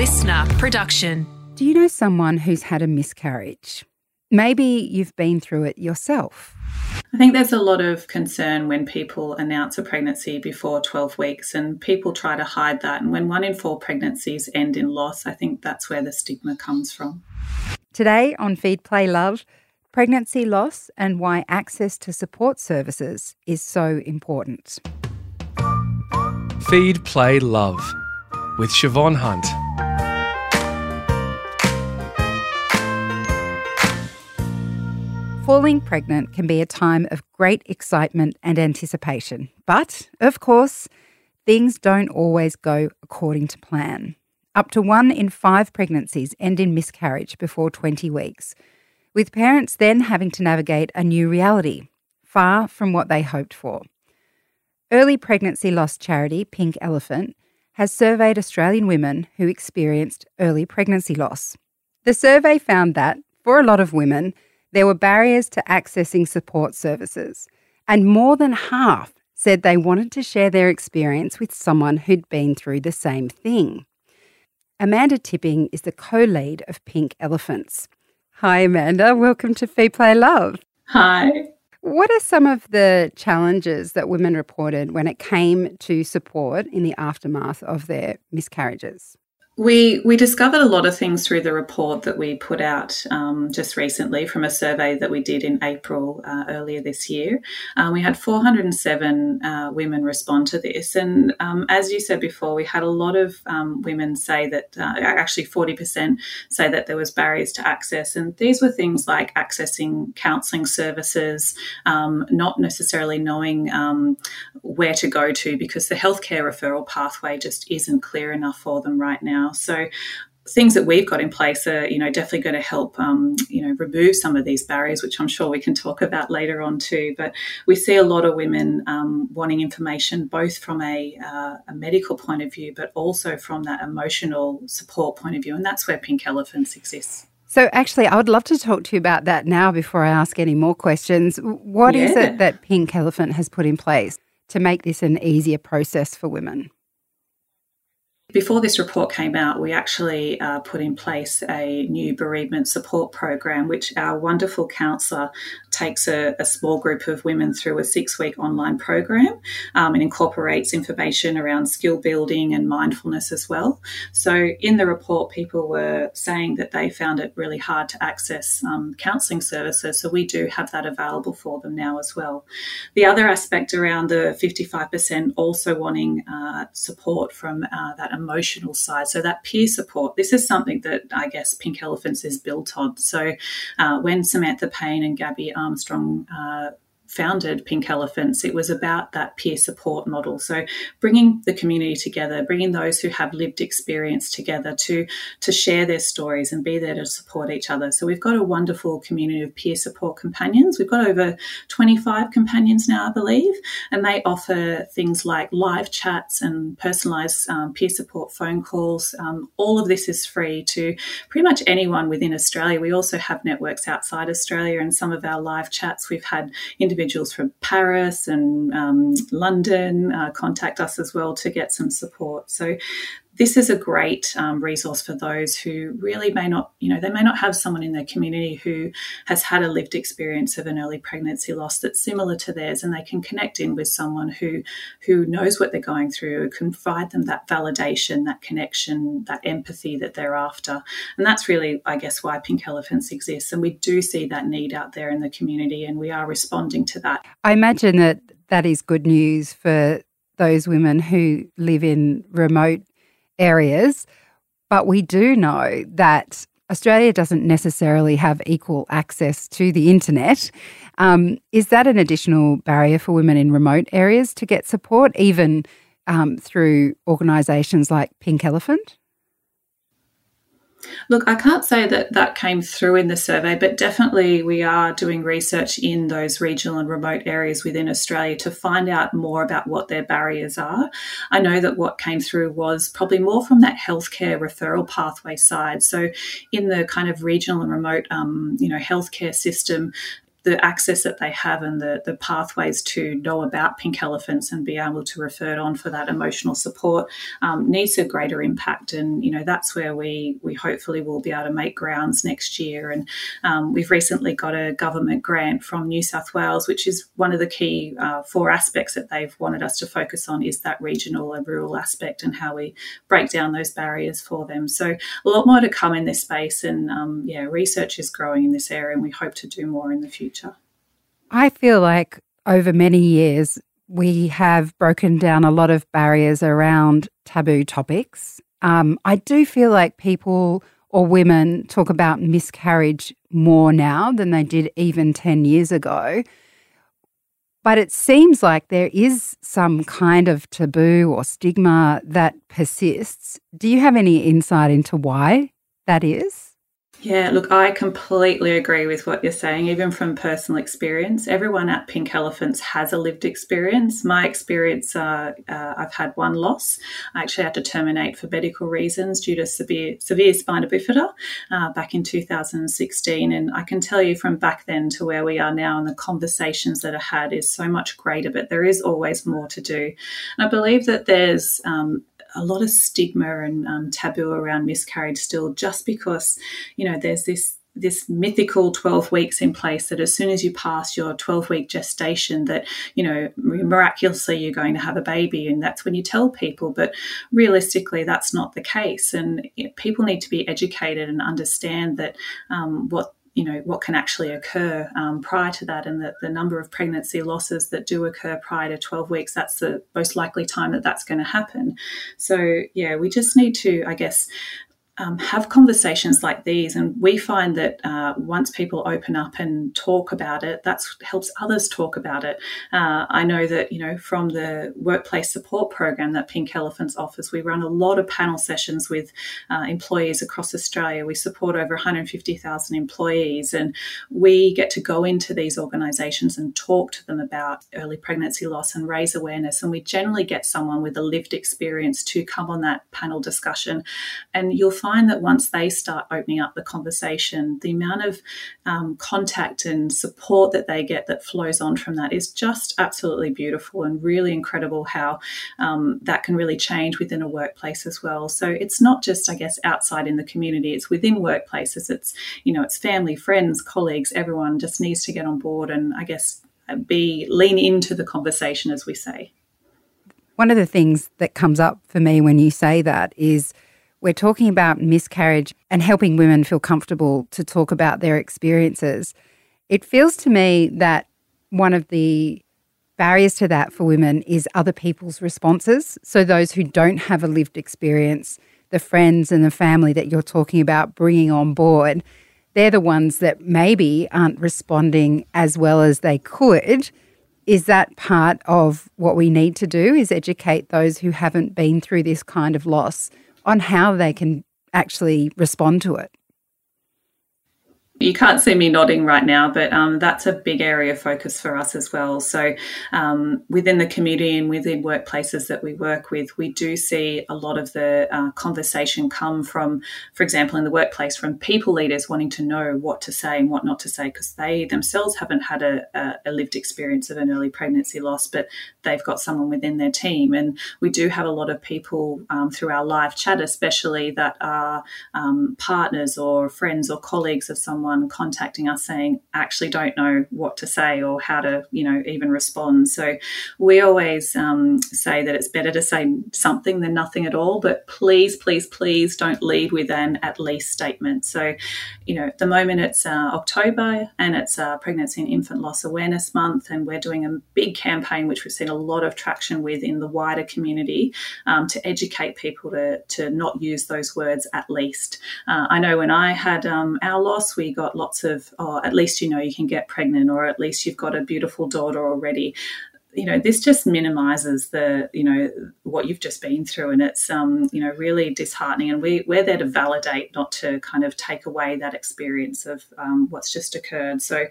LiSTNR production. Do you know someone who's had a miscarriage? Maybe you've been through it yourself. I think there's a lot of concern when people announce a pregnancy before 12 weeks, and people try to hide that. And when one in four pregnancies end in loss, I think that's where the stigma comes from. Today on Feed Play Love, pregnancy loss and why access to support services is so important. Feed Play Love with Siobhan Hunt. Falling pregnant can be a time of great excitement and anticipation. But, of course, things don't always go according to plan. Up to one in five pregnancies end in miscarriage before 20 weeks, with parents then having to navigate a new reality, far from what they hoped for. Early pregnancy loss charity Pink Elephant has surveyed Australian women who experienced early pregnancy loss. The survey found that, for a lot of women, there were barriers to accessing support services, and more than half said they wanted to share their experience with someone who'd been through the same thing. Amanda Tipping is the co lead of Pink Elephants. Hi, Amanda. Welcome to Feed Play Love. Hi. What are some of the challenges that women reported when it came to support in the aftermath of their miscarriages? We we discovered a lot of things through the report that we put out um, just recently from a survey that we did in April uh, earlier this year. Um, we had 407 uh, women respond to this, and um, as you said before, we had a lot of um, women say that uh, actually 40% say that there was barriers to access, and these were things like accessing counselling services, um, not necessarily knowing um, where to go to because the healthcare referral pathway just isn't clear enough for them right now. So things that we've got in place are, you know, definitely going to help, um, you know, remove some of these barriers, which I'm sure we can talk about later on too. But we see a lot of women um, wanting information, both from a, uh, a, medical point of view, but also from that emotional support point of view, and that's where Pink Elephants exists. So, actually, I would love to talk to you about that now before I ask any more questions. What yeah. is it that Pink Elephant has put in place to make this an easier process for women? Before this report came out, we actually uh, put in place a new bereavement support program, which our wonderful counsellor takes a, a, small group of women through a six week online program um, and incorporates information around skill building and mindfulness as well. So, in the report, people were saying that they found it really hard to access um, counselling services. So, we do have that available for them now as well. The other aspect around the 55% also wanting uh, support from uh, that emotional side. So that peer support, this is something that I guess Pink Elephants is built on. So uh, when Samantha Payne and Gabby Armstrong uh, founded Pink Elephants, it was about that peer support model. So bringing the community together, bringing those who have lived experience together to, to share their stories and be there to support each other. So we've got a wonderful community of peer support companions. We've got over 25 companions now, I believe, and they offer things like live chats and personalised um, peer support phone calls. Um, all of this is free to pretty much anyone within Australia. We also have networks outside Australia, and some of our live chats we've had individuals individuals from Paris and um, London uh, contact us as well to get some support. So this is a great um, resource for those who really may not, you know, they may not have someone in their community who has had a lived experience of an early pregnancy loss that's similar to theirs, and they can connect in with someone who who knows what they're going through, can provide them that validation, that connection, that empathy that they're after, and that's really, I guess, why Pink Elephants exists. And we do see that need out there in the community, and we are responding to that. I imagine that that is good news for those women who live in remote areas. But we do know that Australia doesn't necessarily have equal access to the internet. Um, is that an additional barrier for women in remote areas to get support, even um, through organisations like Pink Elephant? Look, I can't say that that came through in the survey, but definitely we are doing research in those regional and remote areas within Australia to find out more about what their barriers are. I know that what came through was probably more from that healthcare referral pathway side. So, in the kind of regional and remote, um, you know, healthcare system, the access that they have and the, the pathways to know about pink elephants and be able to refer it on for that emotional support um, needs a greater impact. And, you know, that's where we, we hopefully will be able to make grounds next year. And um, we've recently got a government grant from New South Wales, which is one of the key uh, four aspects that they've wanted us to focus on is that regional and rural aspect and how we break down those barriers for them. So a lot more to come in this space. And um, yeah, research is growing in this area and we hope to do more in the future future? I feel like over many years, we have broken down a lot of barriers around taboo topics. Um, I do feel like people or women talk about miscarriage more now than they did even 10 years ago. But it seems like there is some kind of taboo or stigma that persists. Do you have any insight into why that is? Yeah, look, I completely agree with what you're saying, even from personal experience. Everyone at Pink Elephants has a lived experience. My experience, uh, uh, I've had one loss. I actually had to terminate for medical reasons due to severe, severe spina bifida uh, back in 2016. And I can tell you from back then to where we are now and the conversations that are had is so much greater, but there is always more to do. And I believe that there's um, a lot of stigma and um, taboo around miscarriage still, just because you know there's this this mythical 12 weeks in place that as soon as you pass your 12 week gestation that you know miraculously you're going to have a baby and that's when you tell people. But realistically that's not the case. And people need to be educated and understand that um, what you know what can actually occur um, prior to that and the, the number of pregnancy losses that do occur prior to 12 weeks that's the most likely time that that's going to happen. So yeah we just need to i guess um, have conversations like these. And we find that uh, once people open up and talk about it, that helps others talk about it. Uh, I know that, you know, from the workplace support program that Pink Elephants offers, we run a lot of panel sessions with uh, employees across Australia. We support over 150,000 employees, and we get to go into these organisations and talk to them about early pregnancy loss and raise awareness. And we generally get someone with a lived experience to come on that panel discussion. And you'll find find that once they start opening up the conversation, the amount of um, contact and support that they get that flows on from that is just absolutely beautiful and really incredible how um, that can really change within a workplace as well. So it's not just, I guess, outside in the community, it's within workplaces. It's, you know, it's family, friends, colleagues, everyone just needs to get on board and I guess be lean into the conversation as we say. One of the things that comes up for me when you say that is we're talking about miscarriage and helping women feel comfortable to talk about their experiences. It feels to me that one of the barriers to that for women is other people's responses. So, those who don't have a lived experience, the friends and the family that you're talking about bringing on board, they're the ones that maybe aren't responding as well as they could. Is that part of what we need to do? Is educate those who haven't been through this kind of loss on how they can actually respond to it. You can't see me nodding right now, but um, that's a big area of focus for us as well. So, um, within the community and within workplaces that we work with, we do see a lot of the uh, conversation come from, for example, in the workplace, from people leaders wanting to know what to say and what not to say because they themselves haven't had a, a, lived experience of an early pregnancy loss, but they've got someone within their team. And we do have a lot of people um, through our live chat, especially that are um, partners or friends or colleagues of someone someone contacting us saying, actually don't know what to say or how to, you know, even respond. So we always um, say that it's better to say something than nothing at all. But please, please, please don't lead with an at least statement. So, you know, at the moment it's uh, October and it's uh, Pregnancy and Infant Loss Awareness Month, and we're doing a big campaign which we've seen a lot of traction with in the wider community um, to educate people to, to not use those words at least. Uh, I know when I had um, our loss, we got lots of, oh, at least you know you can get pregnant, or at least you've got a beautiful daughter already. You know, this just minimizes the, you know, what you've just been through, and it's, um, you know, really disheartening. And we we're there to validate, not to kind of take away that experience of um, what's just occurred. So,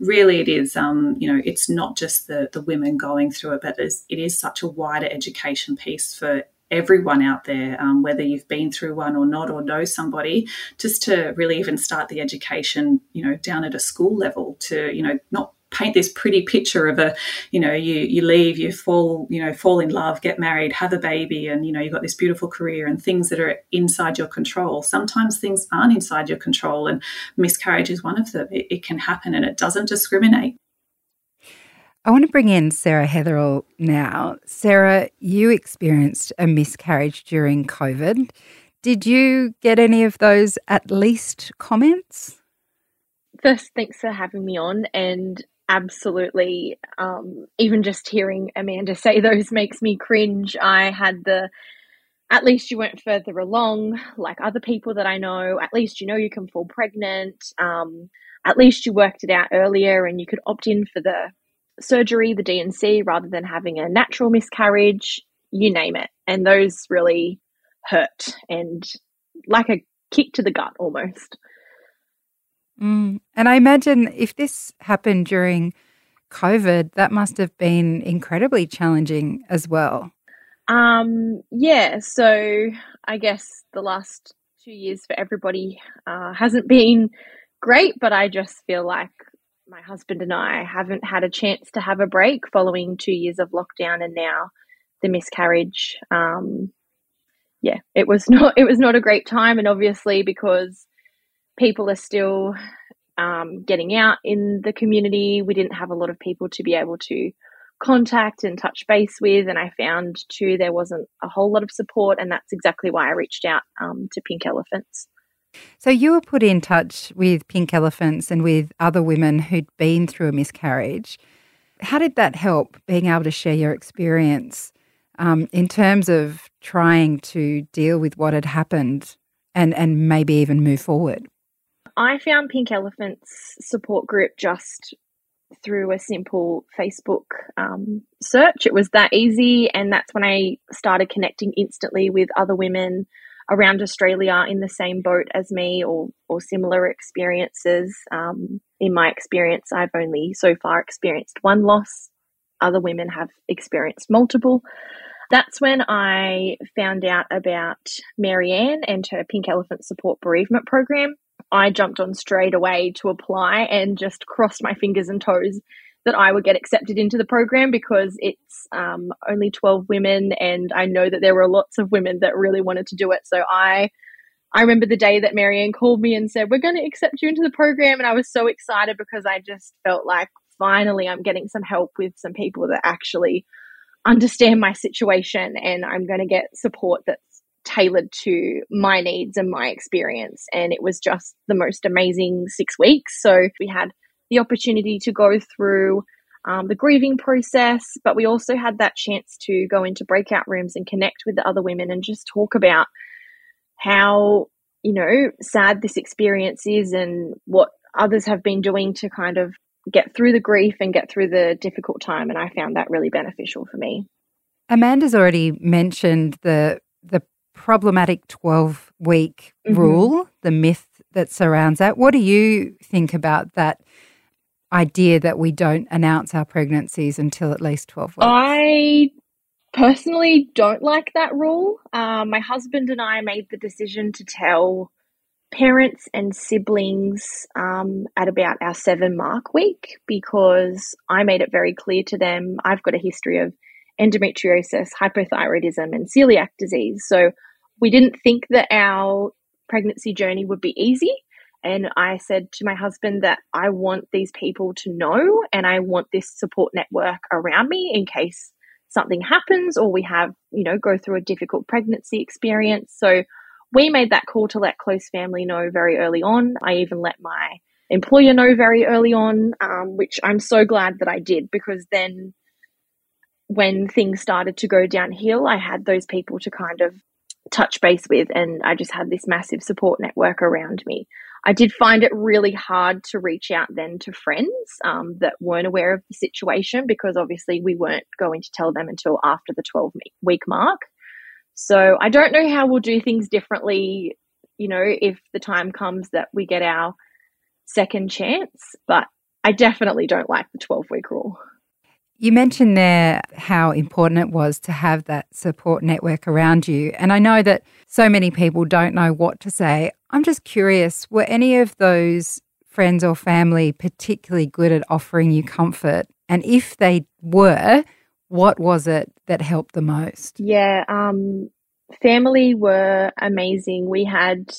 really, it is, um, you know, it's not just the the women going through it, but it is, it is such a wider education piece for everyone out there, um, whether you've been through one or not, or know somebody, just to really even start the education, you know, down at a school level to, you know, not paint this pretty picture of a you know you you leave you fall you know fall in love get married have a baby and you know you've got this beautiful career and things that are inside your control. Sometimes things aren't inside your control and miscarriage is one of them. It, it can happen and it doesn't discriminate I want to bring in Sarah Heatherall now. Sarah, you experienced a miscarriage during COVID. Did you get any of those at least comments? First, thanks for having me on. And absolutely, um, even just hearing Amanda say those makes me cringe. I had the at least you went further along, like other people that I know. At least you know you can fall pregnant. Um, at least you worked it out earlier and you could opt in for the surgery, the D&C, rather than having a natural miscarriage, you name it. And those really hurt and like a kick to the gut almost. Mm. And I imagine if this happened during COVID, that must have been incredibly challenging as well. Um, yeah, so I guess the last two years for everybody uh, hasn't been great, but I just feel like my husband and I haven't had a chance to have a break following two years of lockdown and now the miscarriage. Um, yeah, it was not it was not a great time, and obviously because people are still um, getting out in the community, we didn't have a lot of people to be able to contact and touch base with, and I found too there wasn't a whole lot of support, and that's exactly why I reached out um, to Pink Elephants. So you were put in touch with Pink Elephants and with other women who'd been through a miscarriage. How did that help being able to share your experience um, in terms of trying to deal with what had happened and, and maybe even move forward? I found Pink Elephants support group just through a simple Facebook um, search. It was that easy, and that's when I started connecting instantly with other women around Australia in the same boat as me or, or similar experiences. Um, in my experience, I've only so far experienced one loss. Other women have experienced multiple. That's when I found out about Marianne and her Pink Elephant Support Bereavement Program. I jumped on straight away to apply and just crossed my fingers and toes that I would get accepted into the program because it's um, only 12 women and I know that there were lots of women that really wanted to do it. So I I remember the day that Marianne called me and said, We're going to accept you into the program. And I was so excited because I just felt like finally I'm getting some help with some people that actually understand my situation and I'm going to get support that's tailored to my needs and my experience. And it was just the most amazing six weeks. So we had the opportunity to go through um, the grieving process, but we also had that chance to go into breakout rooms and connect with the other women and just talk about how, you know, sad this experience is and what others have been doing to kind of get through the grief and get through the difficult time. And I found that really beneficial for me. Amanda's already mentioned the the problematic 12 week mm-hmm. rule, the myth that surrounds that. What do you think about that idea that we don't announce our pregnancies until at least 12 weeks? I personally don't like that rule. Uh, my husband and I made the decision to tell parents and siblings um, at about our seven mark week because I made it very clear to them I've got a history of endometriosis, hypothyroidism, and celiac disease. So we didn't think that our pregnancy journey would be easy. And I said to my husband that I want these people to know and I want this support network around me in case something happens or we have, you know, go through a difficult pregnancy experience. So we made that call to let close family know very early on. I even let my employer know very early on, um, which I'm so glad that I did because then when things started to go downhill, I had those people to kind of touch base with, and I just had this massive support network around me. I did find it really hard to reach out then to friends um, that weren't aware of the situation because obviously we weren't going to tell them until after the 12 week mark. So I don't know how we'll do things differently, you know, if the time comes that we get our second chance, but I definitely don't like the 12 week rule. You mentioned there how important it was to have that support network around you. And I know that so many people don't know what to say. I'm just curious were any of those friends or family particularly good at offering you comfort? And if they were, what was it that helped the most? Yeah, um, family were amazing. We had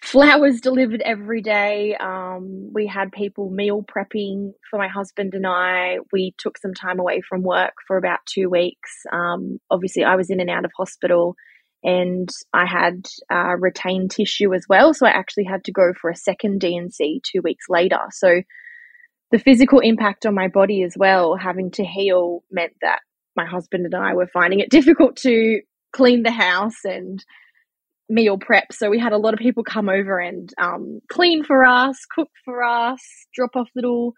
flowers delivered every day. Um, we had people meal prepping for my husband and I. We took some time away from work for about two weeks. Um, obviously, I was in and out of hospital and I had uh, retained tissue as well. So I actually had to go for a second D&C two weeks later. So the physical impact on my body as well, having to heal, meant that my husband and I were finding it difficult to clean the house and meal prep. So we had a lot of people come over and um, clean for us, cook for us, drop off little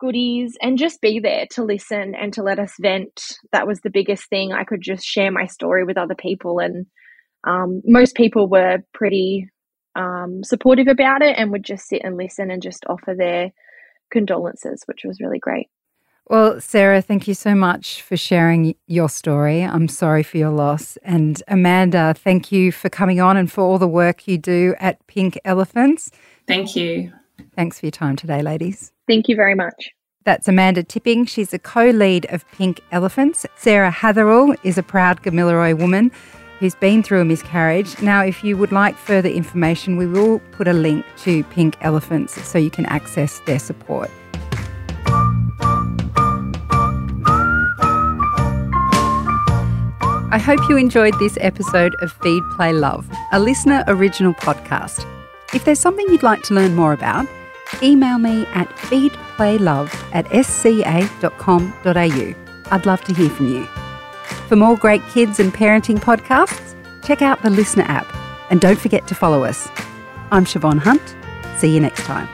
goodies, and just be there to listen and to let us vent. That was the biggest thing. I could just share my story with other people, and um, most people were pretty um, supportive about it and would just sit and listen and just offer their condolences, which was really great. Well, Sarah, thank you so much for sharing your story. I'm sorry for your loss. And Amanda, thank you for coming on and for all the work you do at Pink Elephants. Thank you. Thanks for your time today, ladies. Thank you very much. That's Amanda Tipping. She's a co lead of Pink Elephants. Sarah Hatherall is a proud Gamilaroi woman who's been through a miscarriage. Now, if you would like further information, we will put a link to Pink Elephants so you can access their support. I hope you enjoyed this episode of Feed Play Love, a LiSTNR original podcast. If there's something you'd like to learn more about, email me at feedplaylove at sca.com.au. I'd love to hear from you. For more great kids and parenting podcasts, check out the LiSTNR app and don't forget to follow us. I'm Siobhan Hunt. See you next time.